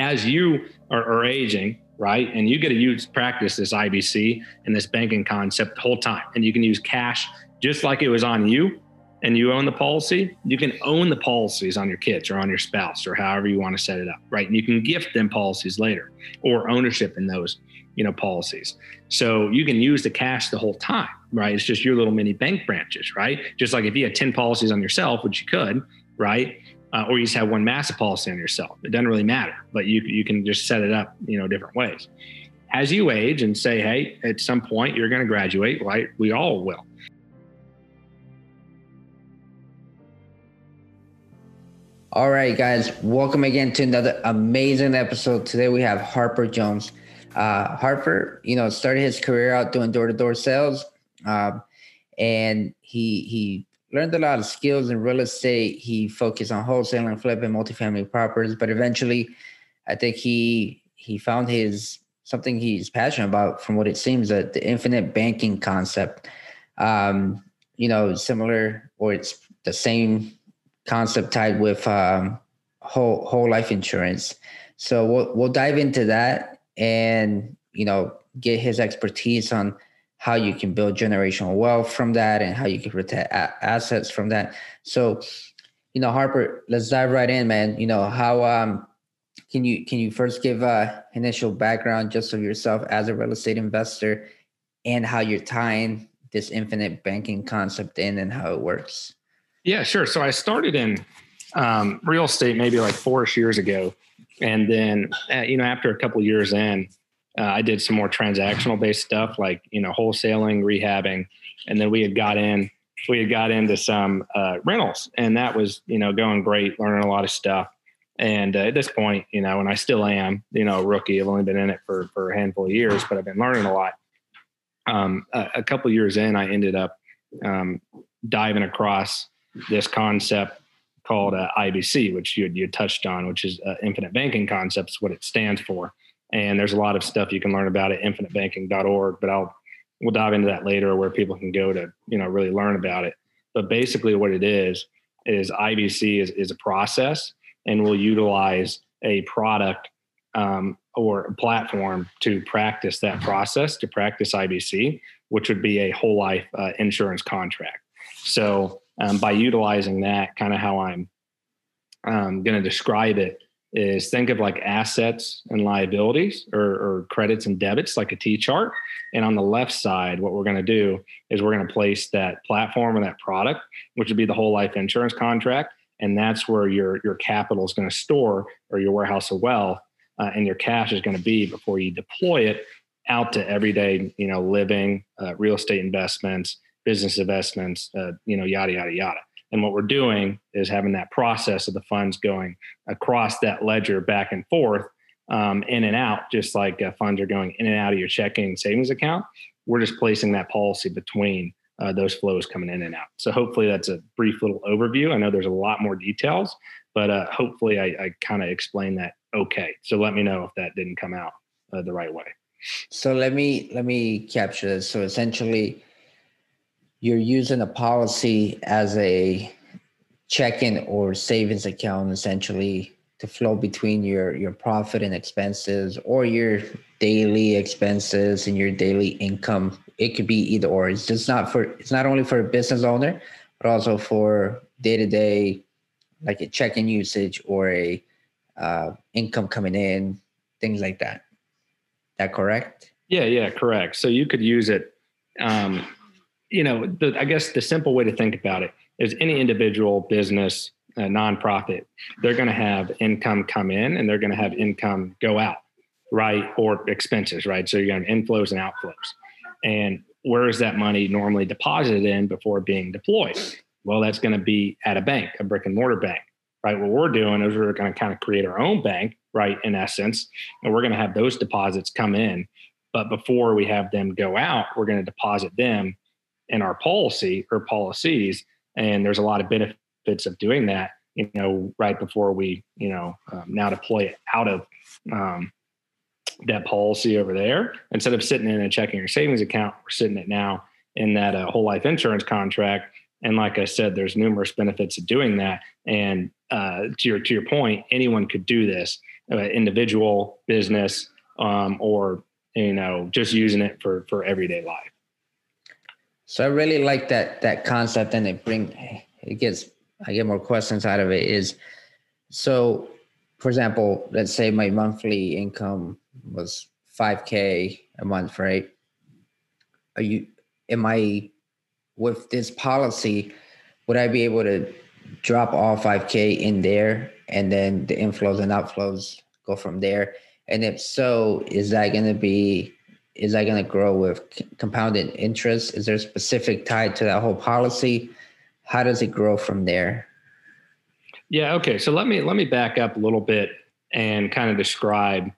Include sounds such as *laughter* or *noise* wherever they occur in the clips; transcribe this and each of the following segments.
as you are, are aging, right, and you get to use practice this IBC and this banking concept the whole time, and you can use cash just like it was on you and you own the policy, you can own the policies on your kids or on your spouse or however you want to set it up, right? And you can gift them policies later or ownership in those, you know, policies. So you can use the cash the whole time, right? It's just your little mini bank branches, right? Just like if you had 10 policies on yourself, which you could, right? Uh, or you just have one massive policy on yourself. It doesn't really matter, but you you can just set it up, you know, different ways. As you age and say, hey, at some point you're going to graduate, right? We all will. All right, guys, welcome again to another amazing episode. Today we have Harper Jones. Uh, Harper, you know, started his career out doing door to door sales, um, and he he learned a lot of skills in real estate. He focused on wholesaling, flipping multifamily properties, but eventually, I think he he found his something he's passionate about. From what it seems, that the infinite banking concept, um, you know, similar or it's the same concept tied with um, whole whole life insurance. So we'll we'll dive into that and you know get his expertise on how you can build generational wealth from that and how you can protect a- assets from that. So, you know, Harper, let's dive right in, man. You know, how um can you can you first give a initial background just of yourself as a real estate investor and how you're tying this infinite banking concept in and how it works? Yeah, sure. So I started in um, real estate maybe like four-ish years ago, and then uh, you know after a couple years in, uh, I did some more transactional based stuff like you know wholesaling, rehabbing, and then we had got in we had got into some uh, rentals, and that was you know going great, learning a lot of stuff. And uh, at this point, you know, and I still am, you know, a rookie. I've only been in it for for a handful of years, but I've been learning a lot. Um, a, a couple years in, I ended up um, diving across this concept called uh, IBC, which you you touched on, which is uh, Infinite Banking Concepts, what it stands for. And there's a lot of stuff you can learn about at infinitebanking.org, but I'll we'll dive into that later, where people can go to you know really learn about it. But basically, what it is is IBC is is a process, and we'll utilize a product um, or a platform to practice that process to practice IBC, which would be a whole life uh, insurance contract. So um, by utilizing that, kind of how I'm um, going to describe it is think of like assets and liabilities or, or, credits and debits like a T chart. And on the left side, what we're going to do is we're going to place that platform or that product, which would be the whole life insurance contract. And that's where your, your capital is going to store or your warehouse of wealth uh, and your cash is going to be before you deploy it out to everyday, you know, living, uh, real estate investments, business investments, uh, you know, yada, yada, yada. And what we're doing is having that process of the funds going across that ledger back and forth, um, in and out, just like uh, funds are going in and out of your checking savings account. We're just placing that policy between uh, those flows coming in and out. So hopefully that's a brief little overview. I know there's a lot more details, but uh, hopefully I, I kind of explained that okay. So let me know if that didn't come out uh, the right way. So let me let me capture this. So essentially, you're using a policy as a check-in or savings account essentially to flow between your your profit and expenses or your daily expenses and your daily income. It could be either or. It's just not for it's not only for a business owner but also for day-to-day like a check-in usage or a uh, income coming in things like that. That correct? Yeah yeah correct. So you could use it um, you know, the, I guess the simple way to think about it is any individual business, a nonprofit, they're going to have income come in and they're going to have income go out, right? Or expenses, right? So you're going to have inflows and outflows. And where is that money normally deposited in before being deployed? Well, that's going to be at a bank, a brick and mortar bank, right? What we're doing is we're going to kind of create our own bank, right? In essence, and we're going to have those deposits come in. But before we have them go out, we're going to deposit them in our policy or policies. And there's a lot of benefits of doing that, you know, right before we, you know, um, now deploy it out of um, that policy over there. Instead of sitting in a checking or savings account, we're sitting it now in that uh, whole life insurance contract. And like I said, there's numerous benefits of doing that. And uh, to your to your point, anyone could do this. uh, individual business um, or you know just using it for for everyday life. So I really like that that concept, and it bring it gets I get more questions out of it. Is so, for example, let's say my monthly income was five k a month, right? Are you am I with this policy? Would I be able to drop all five k in there, and then the inflows and outflows go from there? And if so, is that going to be is that going to grow with compounded interest? Is there specific tied to that whole policy? How does it grow from there? Yeah. Okay. So let me let me back up a little bit and kind of describe,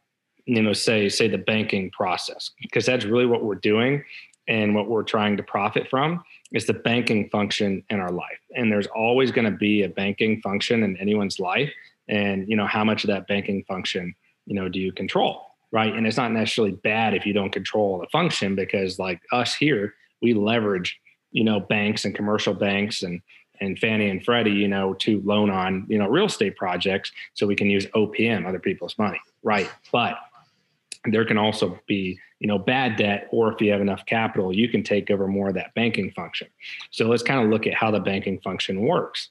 you know, say say the banking process because that's really what we're doing and what we're trying to profit from is the banking function in our life. And there's always going to be a banking function in anyone's life. And you know, how much of that banking function, you know, do you control? Right? And it's not necessarily bad if you don't control the function because, like us here, we leverage, you know, banks and commercial banks and and Fannie and Freddie, you know, to loan on, you know, real estate projects so we can use OPM, other people's money, right? But there can also be, you know, bad debt, or if you have enough capital, you can take over more of that banking function. So let's kind of look at how the banking function works.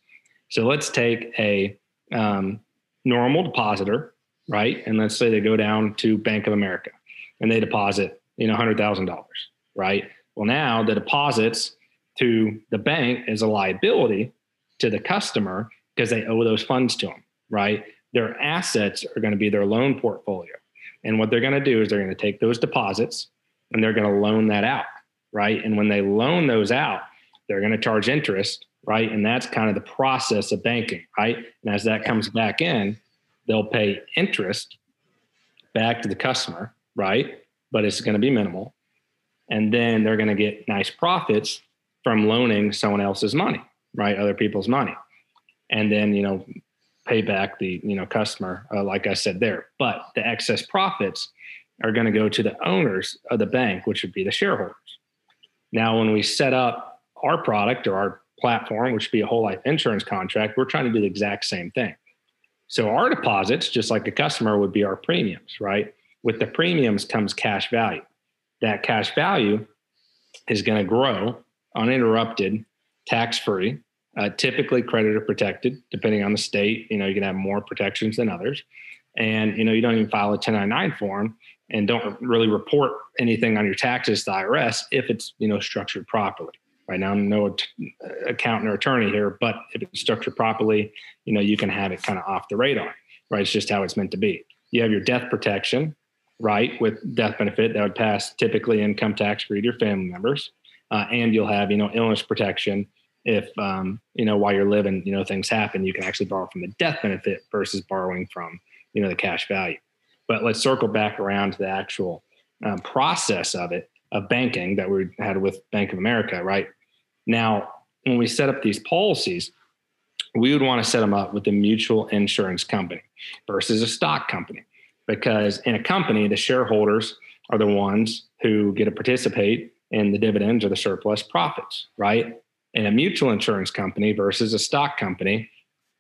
So let's take a um, normal depositor right? And let's say they go down to Bank of America and they deposit, you know, hundred thousand dollars, right? Well, now the deposits to the bank is a liability to the customer because they owe those funds to them, right? Their assets are going to be their loan portfolio. And what they're going to do is they're going to take those deposits and they're going to loan that out, right? And when they loan those out, they're going to charge interest, right? And that's kind of the process of banking, right? And as that comes back in, they'll pay interest back to the customer, right? But it's going to be minimal. And then they're going to get nice profits from loaning someone else's money, right? Other people's money. And then, you know, pay back the, you know, customer, uh, like I said there. But the excess profits are going to go to the owners of the bank, which would be the shareholders. Now, when we set up our product or our platform, which would be a whole life insurance contract, we're trying to do the exact same thing. So our deposits, just like a customer, would be our premiums, right? With the premiums comes cash value. That cash value is going to grow uninterrupted, tax free, uh, typically creditor protected, depending on the state. You know, you can have more protections than others. And, you know, you don't even file a 1099 form and don't really report anything on your taxes to IRS if it's, you know, structured properly right now i'm no accountant or attorney here but if it's structured properly you know you can have it kind of off the radar right? It's just how it's meant to be. You have your death protection right with death benefit that would pass typically income tax for your family members uh, and you'll have you know illness protection if um, you know while you're living you know things happen you can actually borrow from the death benefit versus borrowing from you know the cash value. But let's circle back around to the actual um, process of it of banking that we had with bank of america right now, when we set up these policies, we would want to set them up with a mutual insurance company versus a stock company. Because in a company, the shareholders are the ones who get to participate in the dividends or the surplus profits, right? In a mutual insurance company versus a stock company,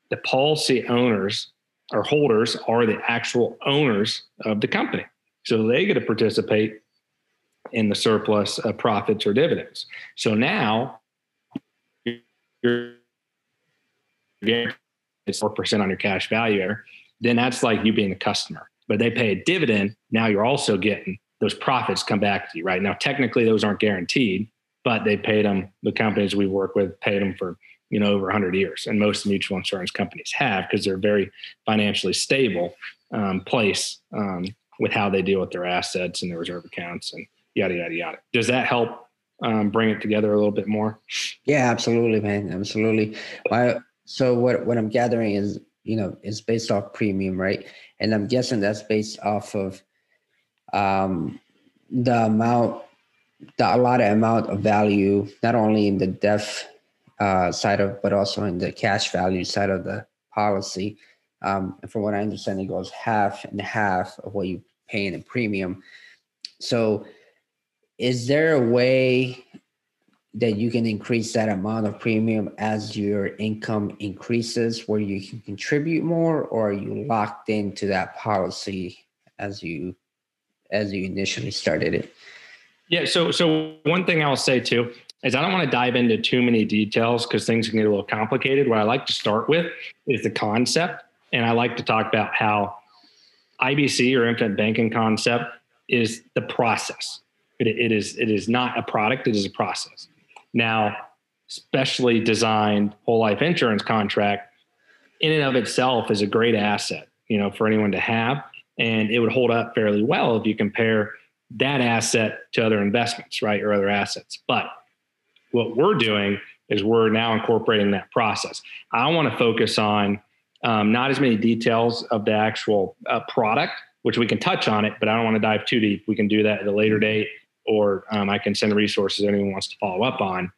the policy owners or holders are the actual owners of the company. So they get to participate in the surplus of profits or dividends. So now you're getting four percent on your cash value then that's like you being a customer. But they pay a dividend. Now you're also getting those profits come back to you, right? Now technically those aren't guaranteed, but they paid them. The companies we work with paid them for you know over 100 years, and most mutual insurance companies have because they're very financially stable um, place um, with how they deal with their assets and their reserve accounts and yada yada yada. Does that help um, bring it together a little bit more. Yeah, absolutely, man, absolutely. So what what I'm gathering is you know is based off premium, right? And I'm guessing that's based off of um, the amount, the allotted amount of value, not only in the death uh, side of, but also in the cash value side of the policy. Um, and from what I understand, it goes half and half of what you pay in a premium. So is there a way that you can increase that amount of premium as your income increases where you can contribute more or are you locked into that policy as you as you initially started it? Yeah so so one thing i'll say too is i don't want to dive into too many details because things can get a little complicated. What i like to start with is the concept and i like to talk about how ibc or infinite banking concept is the process it, it is it is not a product it is a process now, specially designed whole life insurance contract in and of itself is a great asset, you know, for anyone to have. And it would hold up fairly well if you compare that asset to other investments, right? Or other assets. But what we're doing is we're now incorporating that process. I want to focus on um, not as many details of the actual uh, product, which we can touch on it, but I don't want to dive too deep. We can do that at a later date or um, I can send resources anyone wants to follow up on.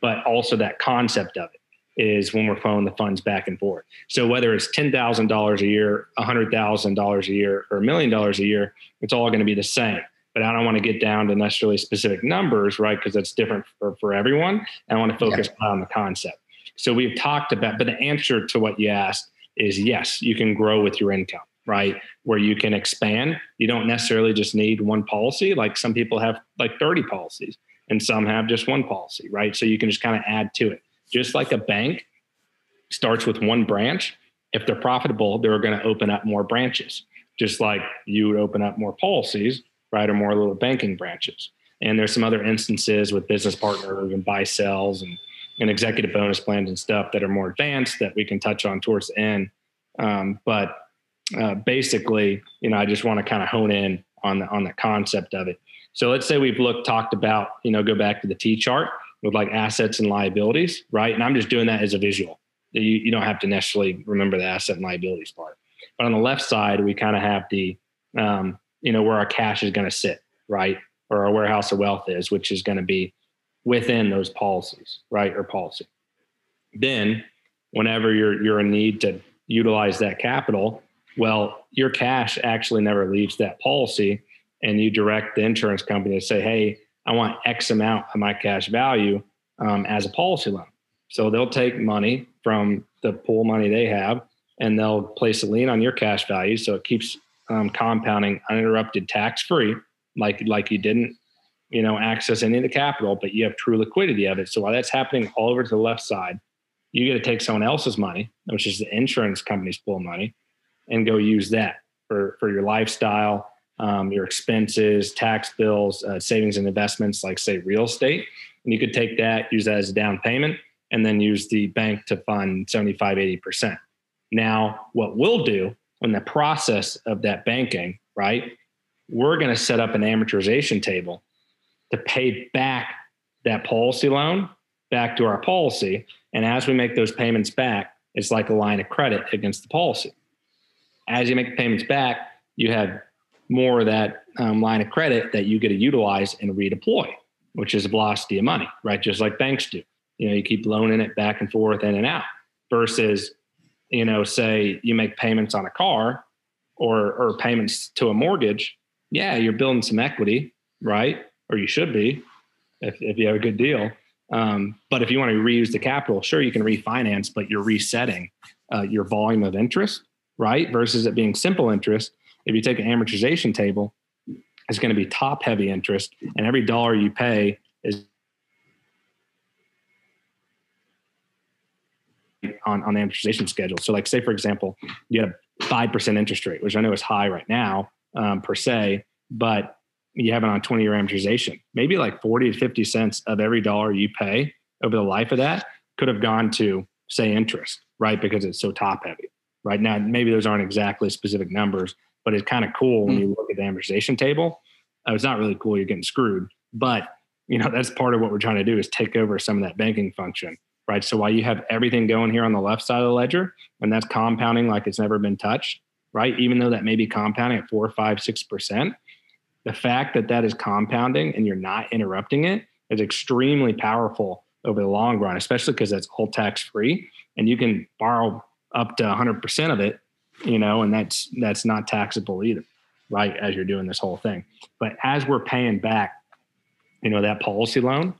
But also that concept of it is when we're flowing the funds back and forth. So whether it's ten thousand dollars a year, hundred thousand dollars a year, or a million dollars a year, it's all going to be the same. But I don't want to get down to necessarily specific numbers, right? Because that's different for, for everyone. And I want to focus yeah. on the concept. So we've talked about, but the answer to what you asked is yes, you can grow with your income right? Where you can expand. You don't necessarily just need one policy. Like some people have like 30 policies and some have just one policy, right? So you can just kind of add to it. Just like a bank starts with one branch. If they're profitable, they're going to open up more branches, just like you would open up more policies, right? Or more little banking branches. And there's some other instances with business partners and buy sells and, and executive bonus plans and stuff that are more advanced that we can touch on towards the end. Um, but uh, basically, you know, I just want to kind of hone in on the on the concept of it. So let's say we've looked talked about, you know, go back to the T chart with like assets and liabilities, right? And I'm just doing that as a visual. You, you don't have to necessarily remember the asset and liabilities part. But on the left side, we kind of have the, um, you know, where our cash is going to sit, right? Or our warehouse of wealth is, which is going to be within those policies, right? Or policy. Then, whenever you're you're in need to utilize that capital, well, your cash actually never leaves that policy, and you direct the insurance company to say, "Hey, I want X amount of my cash value um, as a policy loan." So they'll take money from the pool money they have, and they'll place a lien on your cash value, so it keeps um, compounding uninterrupted, tax free, like like you didn't, you know, access any of the capital, but you have true liquidity of it. So while that's happening all over to the left side, you get to take someone else's money, which is the insurance company's pool money, and go use that for, for your lifestyle, um, your expenses, tax bills, uh, savings and investments, like say real estate. And you could take that, use that as a down payment, and then use the bank to fund 75, 80%. Now, what we'll do in the process of that banking, right? We're going to set up an amortization table to pay back that policy loan back to our policy. And as we make those payments back, it's like a line of credit against the policy as you make the payments back, you have more of that um, line of credit that you get to utilize and redeploy, which is a velocity of money, right? Just like banks do. You know, you keep loaning it back and forth in and out versus, you know, say you make payments on a car or or payments to a mortgage. Yeah, you're building some equity, right? Or you should be if, if you have a good deal. Um, but if you want to reuse the capital, sure, you can refinance, but you're resetting uh, your volume of interest right? Versus it being simple interest. If you take an amortization table, it's going to be top heavy interest, and every dollar you pay is on, on the amortization schedule. So, like, say, for example, you have 5% interest rate, which I know is high right now um, per se, but you have it on 20 year amortization. Maybe like 40 to 50 cents of every dollar you pay over the life of that could have gone to, say, interest, right? Because it's so top heavy right now maybe those aren't exactly specific numbers but it's kind of cool when hmm. you look at the amortization table. Uh, it's not really cool you're getting screwed but you know that's part of what we're trying to do is take over some of that banking function right? So while you have everything going here on the left side of the ledger and that's compounding like it's never been touched right? Even though that may be compounding at four five six percent the fact that that is compounding and you're not interrupting it is extremely powerful over the long run especially because that's all tax free and you can borrow up to 100% of it, you know, and that's that's not taxable either, right? As you're doing this whole thing. But as we're paying back, you know, that policy loan,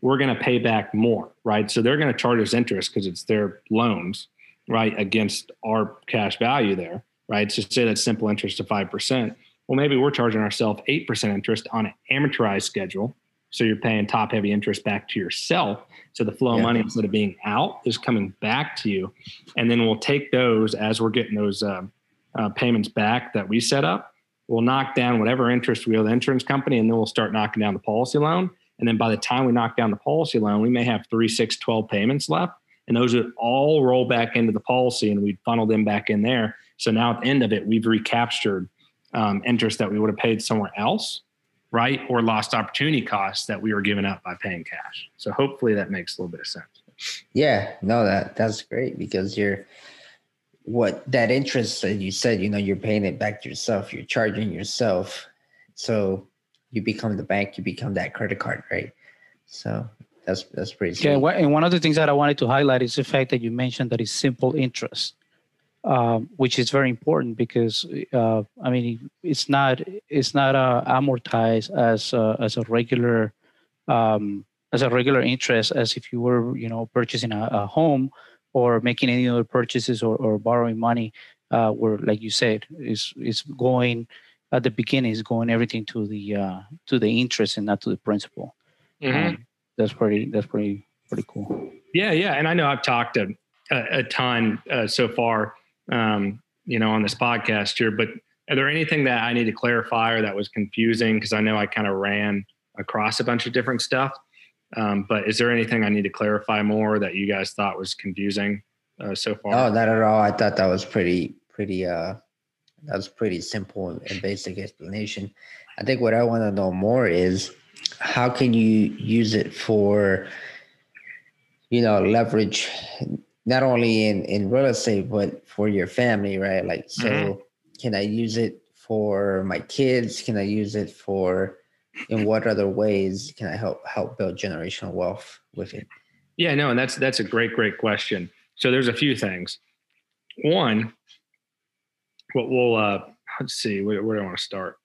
we're going to pay back more, right? So they're going to charge us interest because it's their loans, right, against our cash value there, right? So say that simple interest of 5%. Well, maybe we're charging ourselves 8% interest on an amortized schedule. So you're paying top heavy interest back to yourself. So the flow yeah. of money instead of being out is coming back to you. And then we'll take those as we're getting those uh, uh, payments back that we set up. We'll knock down whatever interest we owe the insurance company, and then we'll start knocking down the policy loan. And then by the time we knock down the policy loan, we may have three, six, 12 payments left. And those would all roll back into the policy and we'd funnel them back in there. So now at the end of it, we've recaptured um, interest that we would have paid somewhere else, right? Or lost opportunity costs that we were giving up by paying cash. So hopefully that makes a little bit of sense. Yeah, no, that that's great because you're what that interest that you said, you know, you're paying it back to yourself, you're charging yourself. So you become the bank, you become that credit card, right? So that's that's pretty. Sweet. And one of the things that I wanted to highlight is the fact that you mentioned that it's simple interest, um, which is very important because uh, I mean it's not it's not uh, amortized as uh, as a regular um, as a regular interest as if you were you know purchasing a, a home or making any other purchases or, or borrowing money uh, where like you said is is going at the beginning is going everything to the uh, to the interest and not to the principal. Mm-hmm. Um, that's pretty. That's pretty pretty cool. Yeah, yeah, and I know I've talked a a, a ton uh, so far, um, you know, on this podcast here. But are there anything that I need to clarify or that was confusing? Because I know I kind of ran across a bunch of different stuff. Um, but is there anything I need to clarify more that you guys thought was confusing uh, so far? Oh, not at all. I thought that was pretty pretty uh that's pretty simple and basic explanation. I think what I want to know more is how can you use it for, you know, leverage not only in in real estate but for your family, right? Like, so mm-hmm. can I use it for my kids? Can I use it for in what other ways can I help help build generational wealth with it? Yeah, no, and that's that's a great great question. So there's a few things. One, what we'll uh, let's see where, where do I want to start.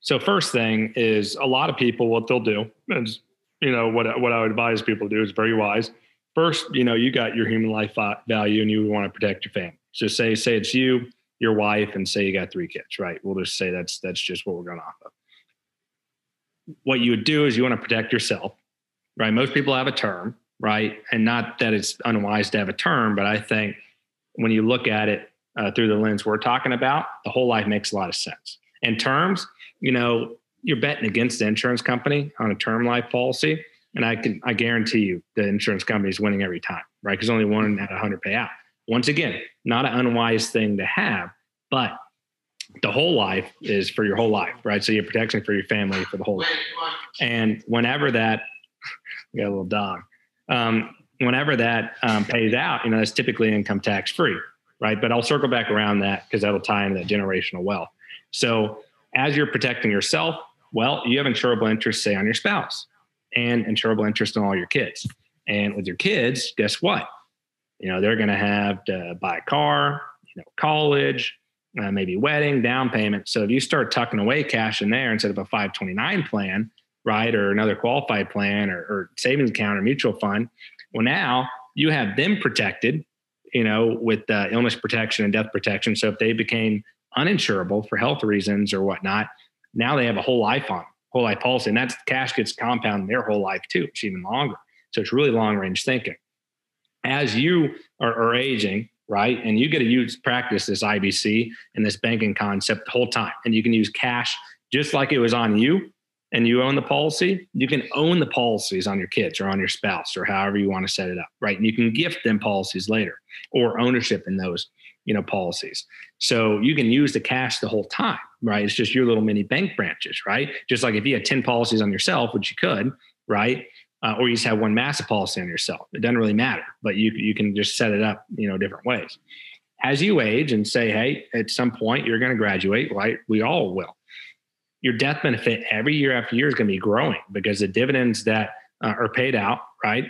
So first thing is a lot of people what they'll do is you know what what I would advise people to do is very wise. First, you know you got your human life value and you want to protect your family. So say say it's you, your wife, and say you got three kids, right? We'll just say that's that's just what we're going off of. What you would do is you want to protect yourself, right? Most people have a term, right? And not that it's unwise to have a term, but I think when you look at it uh, through the lens we're talking about, the whole life makes a lot of sense. In terms, you know, you're betting against the insurance company on a term life policy, and I can I guarantee you the insurance company is winning every time, right? Because only one out of hundred payout. Once again, not an unwise thing to have, but the whole life is for your whole life, right? So you have protection for your family for the whole life. And whenever that, *laughs* got a little dog. Um, whenever that um, pays out, you know, that's typically income tax free, right? But I'll circle back around that because that'll tie into that generational wealth. So as you're protecting yourself, well, you have insurable interest, say, on your spouse and insurable interest on all your kids. And with your kids, guess what? You know, they're going to have to buy a car, you know, college, uh, maybe wedding, down payment. So if you start tucking away cash in there instead of a 529 plan, right, or another qualified plan or, or savings account or mutual fund, well, now you have them protected you know, with uh, illness protection and death protection. So if they became uninsurable for health reasons or whatnot, now they have a whole life on whole life policy, and that's cash gets compounded their whole life too. It's even longer. So it's really long range thinking. As you are, are aging, right, and you get to use practice this IBC and this banking concept the whole time, and you can use cash just like it was on you and you own the policy, you can own the policies on your kids or on your spouse or however you want to set it up, right? And you can gift them policies later or ownership in those, you know, policies. So you can use the cash the whole time, right? It's just your little mini bank branches, right? Just like if you had 10 policies on yourself, which you could, right? Uh, or you just have one massive policy on yourself. It doesn't really matter, but you you can just set it up, you know, different ways. As you age and say, hey, at some point you're going to graduate, right? We all will your death benefit every year after year is going to be growing because the dividends that uh, are paid out, right?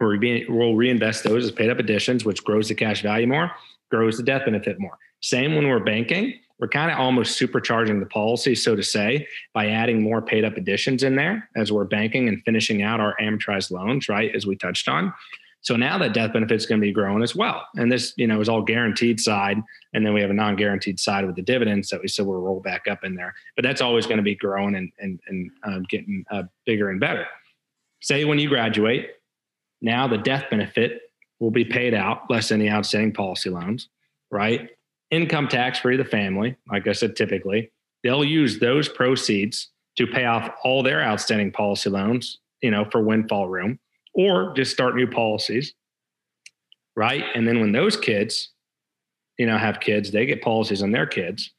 We'll, we'll reinvest those as paid up additions, which grows the cash value more, grows the death benefit more. Same when we're banking, we're kind of almost supercharging the policy, so to say, by adding more paid up additions in there as we're banking and finishing out our amortized loans, right? As we touched on. So now that death benefit is going to be growing as well. And this, you know, is all guaranteed side. And then we have a non-guaranteed side with the dividends that we said we'll roll back up in there. But that's always going to be growing and, and, and uh, getting uh, bigger and better. Say when you graduate, now the death benefit will be paid out less any outstanding policy loans, right? Income tax free the family, like I said, typically. They'll use those proceeds to pay off all their outstanding policy loans, you know, for windfall room or just start new policies. Right. And then when those kids, you know, have kids, they get policies on their kids.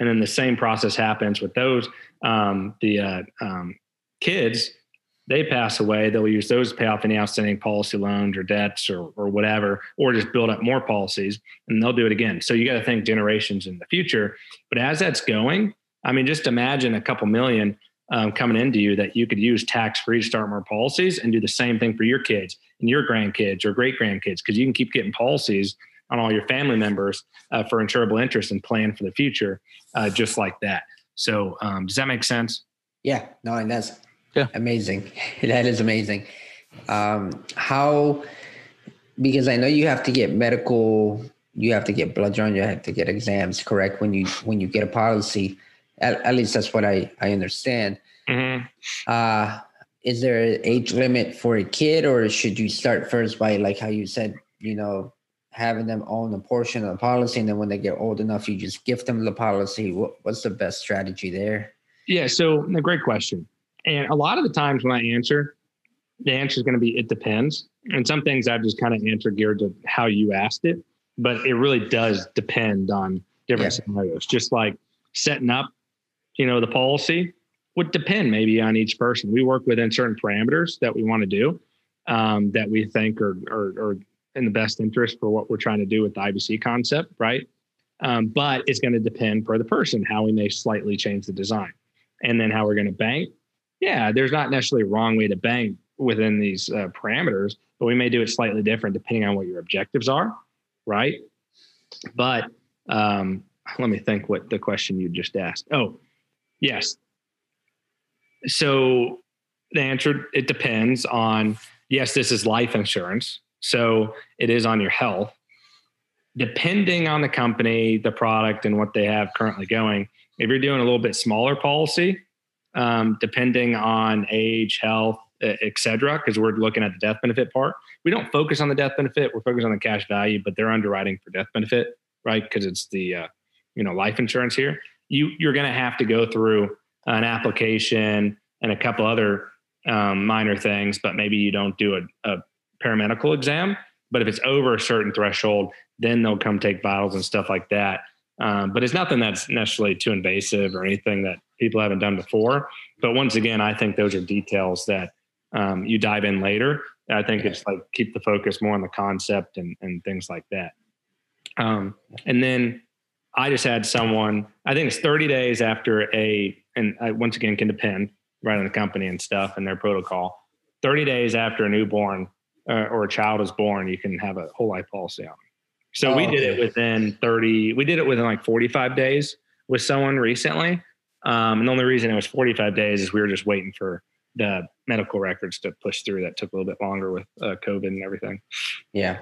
And then the same process happens with those, um, the uh, um, kids, they pass away, they'll use those to pay off any outstanding policy loans or debts or, or whatever, or just build up more policies and they'll do it again. So you got to think generations in the future. But as that's going, I mean, just imagine a couple million um, coming into you that you could use tax free to start more policies and do the same thing for your kids and your grandkids or great grandkids because you can keep getting policies on all your family members uh, for insurable interest and plan for the future uh, just like that. So, um, does that make sense? Yeah, no, and that's yeah. amazing. *laughs* that is amazing. Um, how, because I know you have to get medical, you have to get blood drawn, you have to get exams, correct? When you when you get a policy, at, at least that's what I, I understand. Mm-hmm. Uh, is there an age limit for a kid, or should you start first by, like how you said, you know, having them own a portion of the policy, and then when they get old enough, you just gift them the policy? What, what's the best strategy there? Yeah, so a great question. And a lot of the times when I answer, the answer is going to be it depends. And some things I've just kind of answered geared to how you asked it, but it really does depend on different yeah. scenarios. Just like setting up you know, the policy would depend maybe on each person. We work within certain parameters that we want to do um, that we think are, are, are, in the best interest for what we're trying to do with the IBC concept, right? Um, but it's going to depend per the person how we may slightly change the design, and then how we're going to bank. Yeah, there's not necessarily a wrong way to bank within these uh, parameters, but we may do it slightly different depending on what your objectives are, right? But um, let me think what the question you just asked. Oh, Yes. So the answer it depends on yes, this is life insurance. So it is on your health. Depending on the company, the product, and what they have currently going, if you're doing a little bit smaller policy, um, depending on age, health, et cetera, because we're looking at the death benefit part. We don't focus on the death benefit; we're focused on the cash value, but they're underwriting for death benefit, right? Because it's the uh, you know life insurance here you you're going to have to go through an application and a couple other um, minor things, but maybe you don't do a, a paramedical exam. But if it's over a certain threshold, then they'll come take vitals and stuff like that. Um, but it's nothing that's necessarily too invasive or anything that people haven't done before. But once again, I think those are details that um, you dive in later. I think it's like keep the focus more on the concept and, and things like that. Um, and then I just had someone, I think it's 30 days after a, and I once again can depend right on the company and stuff and their protocol. 30 days after a newborn uh, or a child is born, you can have a whole life policy on. So oh, we did okay. it within 30, we did it within like 45 days with someone recently. Um, and the only reason it was 45 days is we were just waiting for the medical records to push through. That took a little bit longer with uh, COVID and everything. Yeah.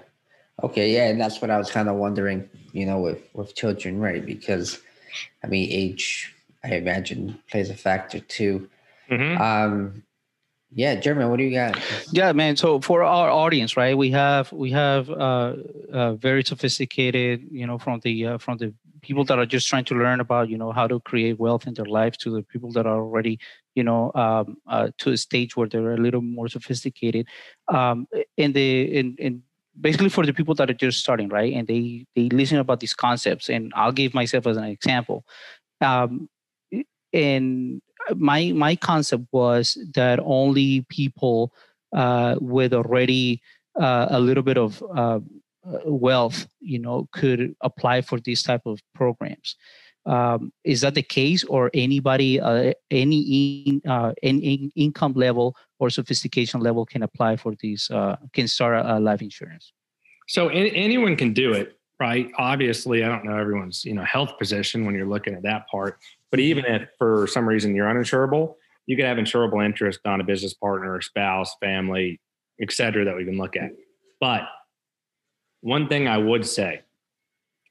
Okay, yeah, and that's what I was kind of wondering, you know, with with children, right? Because I mean, age, I imagine, plays a factor too. Mm-hmm. Um, yeah, German, what do you got? Yeah, man. So for our audience, right, we have we have uh, uh very sophisticated, you know, from the uh, from the people that are just trying to learn about, you know, how to create wealth in their life to the people that are already, you know, um, uh, to a stage where they're a little more sophisticated. Um, in the in in basically for the people that are just starting right and they they listen about these concepts and i'll give myself as an example um, and my my concept was that only people uh, with already uh, a little bit of uh, wealth you know could apply for these type of programs um, is that the case or anybody uh, any in, uh, any income level or sophistication level can apply for these uh, can start a, life insurance so any, anyone can do it right? Obviously, I don't know everyone's you know health position when you're looking at that part, but even if for some reason you're uninsurable, you could have insurable interest on a business partner, spouse, family, et cetera, that we can look at. But one thing I would say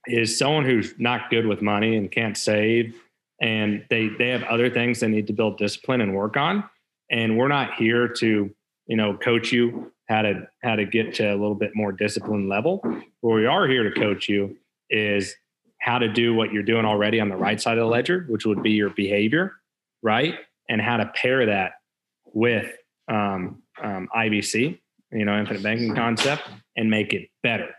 is someone who's not good with money and can't save and they they have other things they need to build discipline and work on. And we're not here to you know coach you how to how to get to a little bit more disciplined level. What we are here to coach you is how to do what you're doing already on the right side of the ledger which would be your behavior right? And how to pair that with um, um, ibc you know infinite banking concept and make it better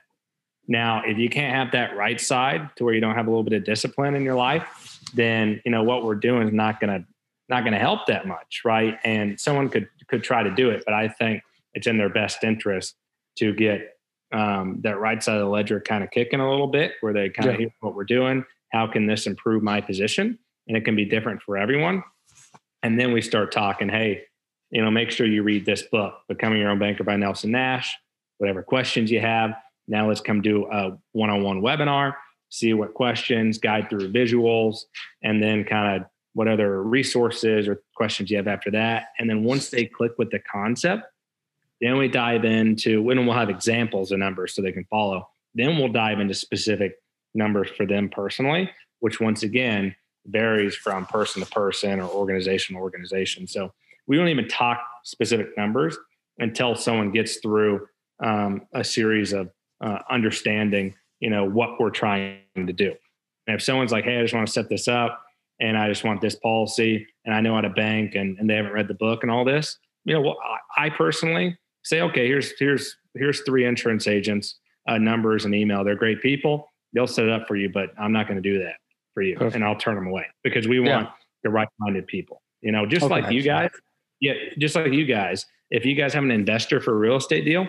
now, if you can't have that right side to where you don't have a little bit of discipline in your life, then you know what we're doing is not gonna not gonna help that much, right? And someone could could try to do it, but I think it's in their best interest to get um, that right side of the ledger kind of kicking a little bit, where they kind of hear what we're doing. How can this improve my position? And it can be different for everyone. And then we start talking, hey, you know, make sure you read this book, Becoming Your Own Banker by Nelson Nash. Whatever questions you have, now let's come do a one-on-one webinar, see what questions, guide through visuals, and then kind of what other resources or questions you have after that. And then once they click with the concept, then we dive into when we'll have examples of numbers so they can follow. Then we'll dive into specific numbers for them personally, which once again varies from person to person or organization to organization. So we don't even talk specific numbers until someone gets through um, a series of uh, understanding, you know, what we're trying to do. And if someone's like, hey, I just want to set this up and I just want this policy and I know how to bank and, and they haven't read the book and all this, you know, well, I, I personally say, okay, here's here's here's three insurance agents, uh, numbers and email. They're great people. They'll set it up for you, but I'm not going to do that for you, Perfect. and I'll turn them away because we want yeah. the right-minded people. You know, just okay, like you guys. Yeah, just like you guys. If you guys have an investor for a real estate deal,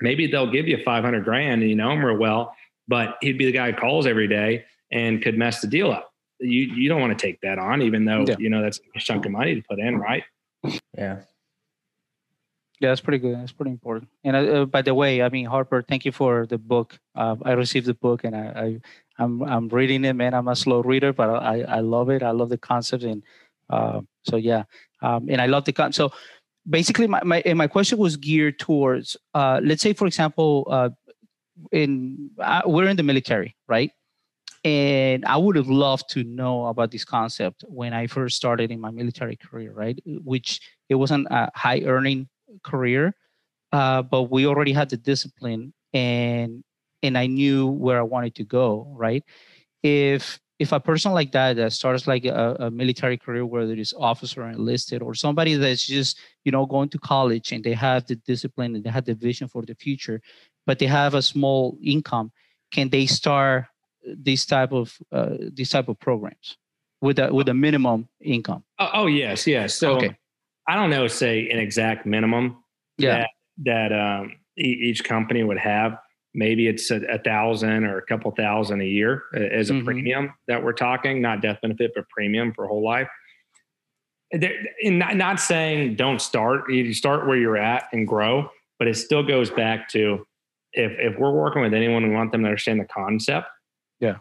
maybe they'll give you 500 grand and you know him real well, but he'd be the guy who calls every day and could mess the deal up. You you don't want to take that on, even though yeah. you know that's a chunk of money to put in, right? Yeah. Yeah, that's pretty good. That's pretty important. And uh, uh, by the way, I mean Harper, thank you for the book. Uh, I received the book and I, I I'm I'm reading it, man. I'm a slow reader, but I I love it. I love the concept and uh, so yeah, um, and I love the con. So basically my, my my question was geared towards uh, let's say for example uh, in uh, we're in the military right? And i would have loved to know about this concept when i first started in my military career right? Which it wasn't a high earning career uh, but we already had the discipline and and i knew where i wanted to go right? If if a person like that that starts like a, a, military career whether it's officer enlisted or somebody that's just you know going to college and they have the discipline and they have the vision for the future but they have a small income can they start these type of uh, these type of programs with a with a minimum income? Oh, oh yes yes. So okay. i don't know say an exact minimum yeah. that, that um, each company would have maybe it's a, a, thousand or a couple thousand a year as a mm-hmm. premium that we're talking, not death benefit, but premium for whole life. Not, not saying don't start, you start where you're at and grow, but it still goes back to if if we're working with anyone, we want them to understand the concept. Yeah.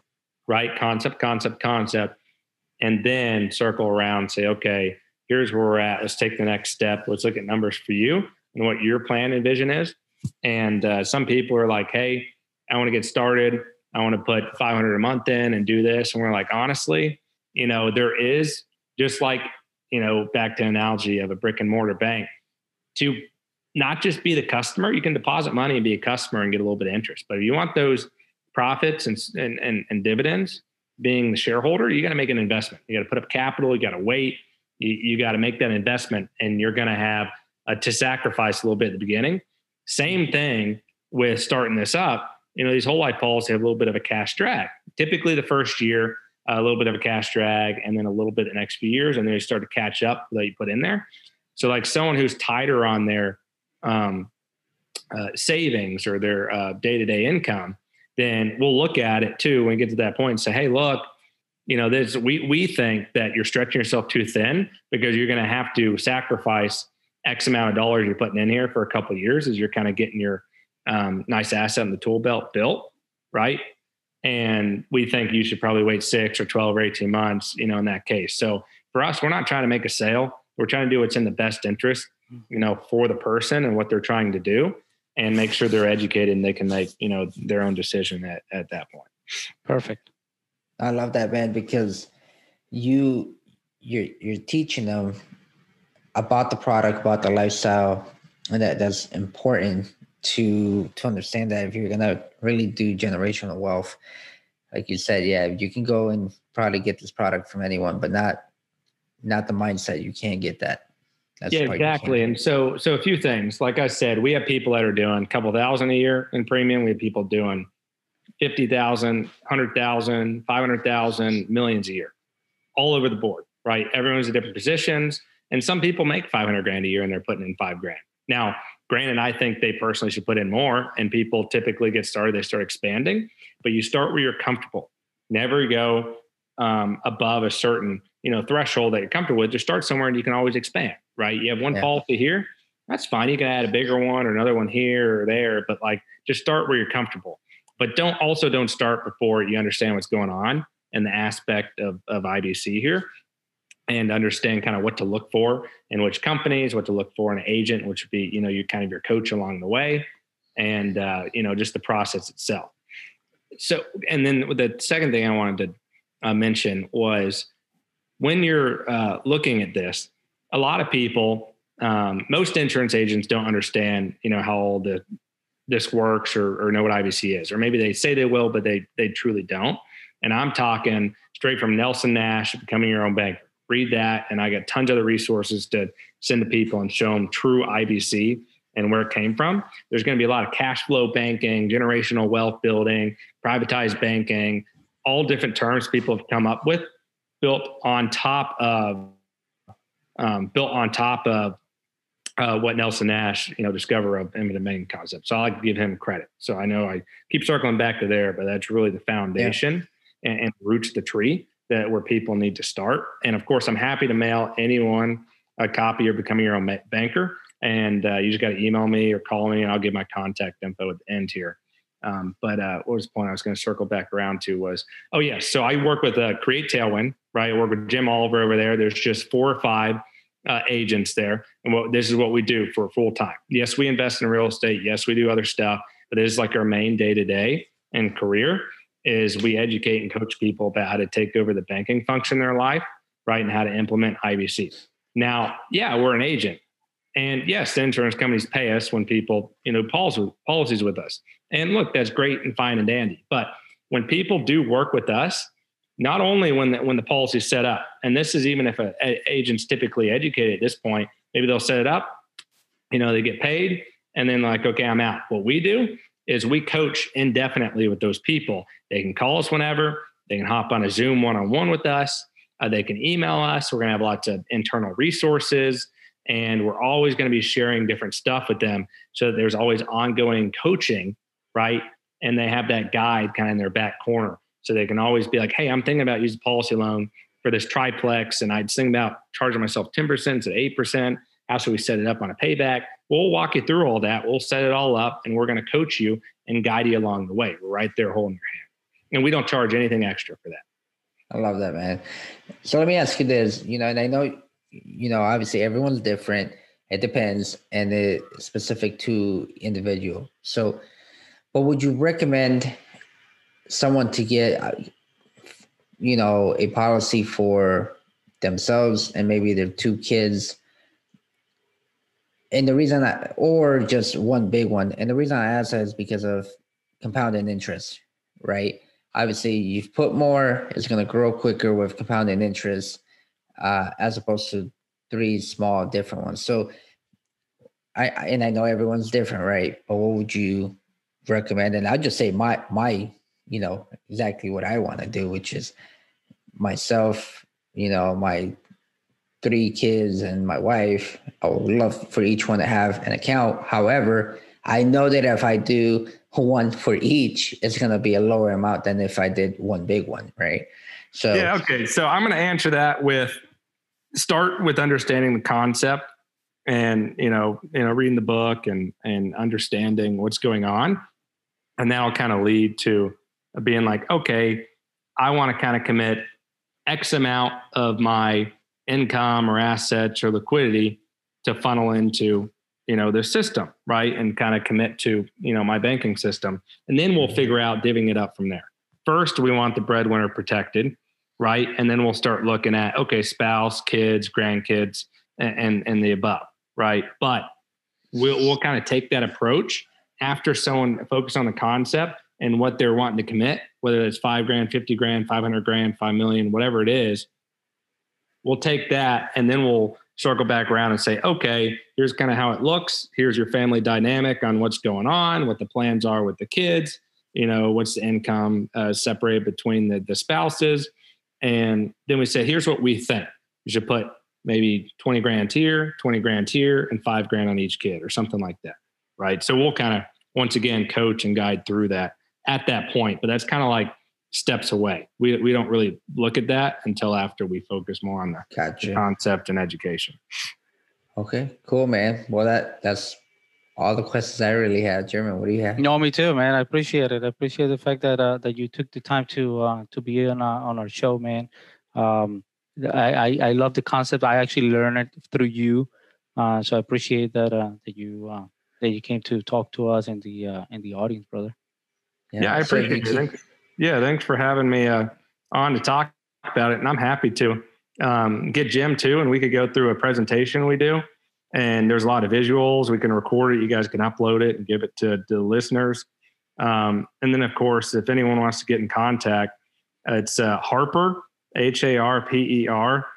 Right. Concept, concept, concept. And then circle around, say, okay, here's where we're at. Let's take the next step. Let's look at numbers for you and what your plan and vision is and uh, some people are like, hey, I want to get started. I want to put 500 a month in and do this. And we're like, honestly, you know, there is just like, you know, back to analogy of a brick and mortar bank to not just be the customer. You can deposit money and be a customer and get a little bit of interest. But if you want those profits and, and, and, and dividends, being the shareholder, you got to make an investment. You got to put up capital. You got to wait. You, you got to make that investment, and you're going to have uh, to sacrifice a little bit at the beginning. Same thing with starting this up. You know, these whole life policies have a little bit of a cash drag. Typically, the first year, a little bit of a cash drag, and then a little bit the next few years, and then you start to catch up that you put in there. So, like someone who's tighter on their um, uh, savings or their day to day income, then we'll look at it too when we get to that point and say, hey, look, you know, this we we think that you're stretching yourself too thin because you're going to have to sacrifice X amount of dollars you're putting in here for a couple of years as you're kind of getting your um, nice asset in the tool belt built, right? and we think you should probably wait six or 12 or 18 months, you know, in that case. So for us, we're not trying to make a sale. We're trying to do what's in the best interest, you know, for the person and what they're trying to do and make sure they're educated and they can make, you know, their own decision at, at that point. Perfect. I love that, man, because you you're you're teaching them about the product, about the lifestyle, and that that's important to to understand that if you're gonna really do generational wealth, like you said, yeah, you can go and probably get this product from anyone, but not not the mindset. You can't get that. That's yeah, exactly. And so so a few things. Like I said, we have people that are doing a couple thousand a year in premium. We have people doing 50,000, 100,000, 500,000, millions a year, all over the board, right? Everyone's in different positions. And some people make 500 grand a year and they're putting in five grand. Now, granted, I think they personally should put in more. And people typically get started, they start expanding, but you start where you're comfortable. Never go um, above a certain you know threshold that you're comfortable with. Just start somewhere and you can always expand, right? You have one yeah. policy here, that's fine. You can add a bigger one or another one here or there, but like just start where you're comfortable but don't also don't start before you understand what's going on and the aspect of, of IBC here and understand kind of what to look for in which companies, what to look for in an agent, which would be, you know, you kind of your coach along the way and, uh, you know, just the process itself. So, and then the second thing I wanted to uh, mention was when you're uh, looking at this, a lot of people, um, most insurance agents don't understand, you know, how all the this works or, or know what IBC is, or maybe they say they will, but they they truly don't. And I'm talking straight from Nelson Nash, becoming your own banker. Read that, and I got tons of other resources to send to people and show them true IBC and where it came from. There's going to be a lot of cash flow banking, generational wealth building, privatized banking, all different terms people have come up with, built on top of um, built on top of uh, what Nelson Nash, you know, discover of imminent main concept. So I like to give him credit. So I know I keep circling back to there, but that's really the foundation yeah. and, and roots the tree that where people need to start. And of course, I'm happy to mail anyone a copy of Becoming Your Own Banker. And uh, you just got to email me or call me, and I'll give my contact info at the end here. Um, but uh, what was the point I was going to circle back around to was, oh yeah, so I work with uh, Create Tailwind, right? I work with Jim Oliver over there. There's just four or five uh, agents there. And what this is what we do for full time. Yes, we invest in real estate. Yes, we do other stuff, but it is like our main day to day and career is we educate and coach people about how to take over the banking function in their life, right? And how to implement IBC. Now, yeah, we're an agent. And yes, the insurance companies pay us when people, you know, policies with us. And look, that's great and fine and dandy. But when people do work with us, not only when the, when the policy is set up, and this is even if an agent's typically educated at this point, maybe they'll set it up, you know, they get paid, and then like, okay, I'm out. What we do is we coach indefinitely with those people. They can call us whenever, they can hop on a Zoom one on one with us, uh, they can email us. We're going to have lots of internal resources, and we're always going to be sharing different stuff with them so there's always ongoing coaching, right? And they have that guide kind of in their back corner so they can always be like, hey, I'm thinking about using policy loan for this triplex. And I'd think about charging myself 10% to 8%. How should we set it up on a payback? We'll walk you through all that. We'll set it all up and we're going to coach you and guide you along the way. We're right there holding your hand. And we don't charge anything extra for that. I love that, man. So let me ask you this, you know, and I know, you know, obviously everyone's different. It depends and it's specific to individual. So, but would you recommend someone to get uh, you know a policy for themselves and maybe their two kids and the reason I, or just one big one and the reason i ask that is because of compounding interest right? Obviously you've put more it's going to grow quicker with compounding interest uh, as opposed to three small different ones. So I, and i know everyone's different right? But what would you recommend? And i'll just say my my you know exactly what I want to do, which is myself, you know, my three kids and my wife. I would love for each one to have an account. However, I know that if I do one for each, it's going to be a lower amount than if I did one big one, right? So yeah, okay. So I'm going to answer that with start with understanding the concept and you know you know reading the book and and understanding what's going on and that'll kind of lead to being like, okay, I want to kind of commit X amount of my income or assets or liquidity to funnel into you know the system right? And kind of commit to you know my banking system. And then we'll figure out divvying it up from there. First we want the breadwinner protected right? And then we'll start looking at okay spouse kids grandkids and and, and the above right? But we'll, we'll kind of take that approach after someone focus on the concept and what they're wanting to commit whether it's five grand 50 grand 500 grand 5 million whatever it is we'll take that and then we'll circle back around and say, okay, here's kind of how it looks. Here's your family dynamic on what's going on, what the plans are with the kids, you know, what's the income uh, separated between the, the spouses. And then we say, here's what we think. You should put maybe 20 grand here, 20 grand here, and five grand on each kid or something like that. Right. So we'll kind of, once again, coach and guide through that at that point. But that's kind of like steps away. We we don't really look at that until after we focus more on the, Gotcha. concept and education. Okay, cool, man. Well, that that's all the questions I really had. German, what do you have? No, me too, man. I appreciate it. I appreciate the fact that uh, that you took the time to uh, to be on our, on our show, man. Um, I, I I love the concept. I actually learned it through you, uh, so I appreciate that uh, that you uh, that you came to talk to us in the uh, in the audience, brother. Yeah, I so appreciate it. Yeah, thanks for having me uh, on to talk about it, and I'm happy to um, get Jim too, and we could go through a presentation we do. And there's a lot of visuals. We can record it. You guys can upload it and give it to, to the listeners. Um, and then, of course, if anyone wants to get in contact, it's uh, Harper H A R P E R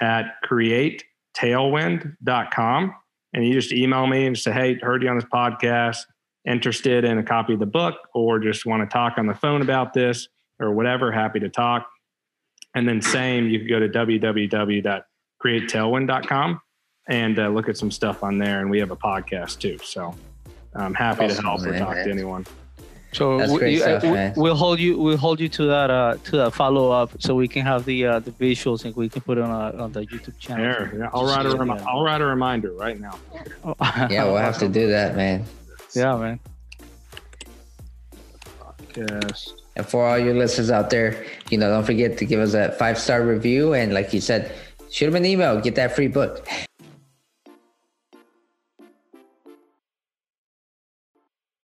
at createtailwind.com. And you just email me and say, hey, heard you on this podcast, interested in a copy of the book, or just want to talk on the phone about this or whatever, happy to talk. And then, same, you can go to www.createtailwind.com and uh, look at some stuff on there. And we have a podcast too. So I'm happy Awesome, to help or man. talk to anyone. So we, great you- uh, stuff, we- man. we'll hold you we'll hold you to that uh to that follow up so we can have the uh the visuals and we can put it on uh, on the YouTube channel. There, yeah, I'll write a Yeah. remi- I'll write a reminder right now. *laughs* Yeah, we'll have to do that, man. Yeah, man. Yes. And for all your listeners out there, you know, don't forget to give us a five star review. And like you said, shoot them an email, get that free book. *laughs*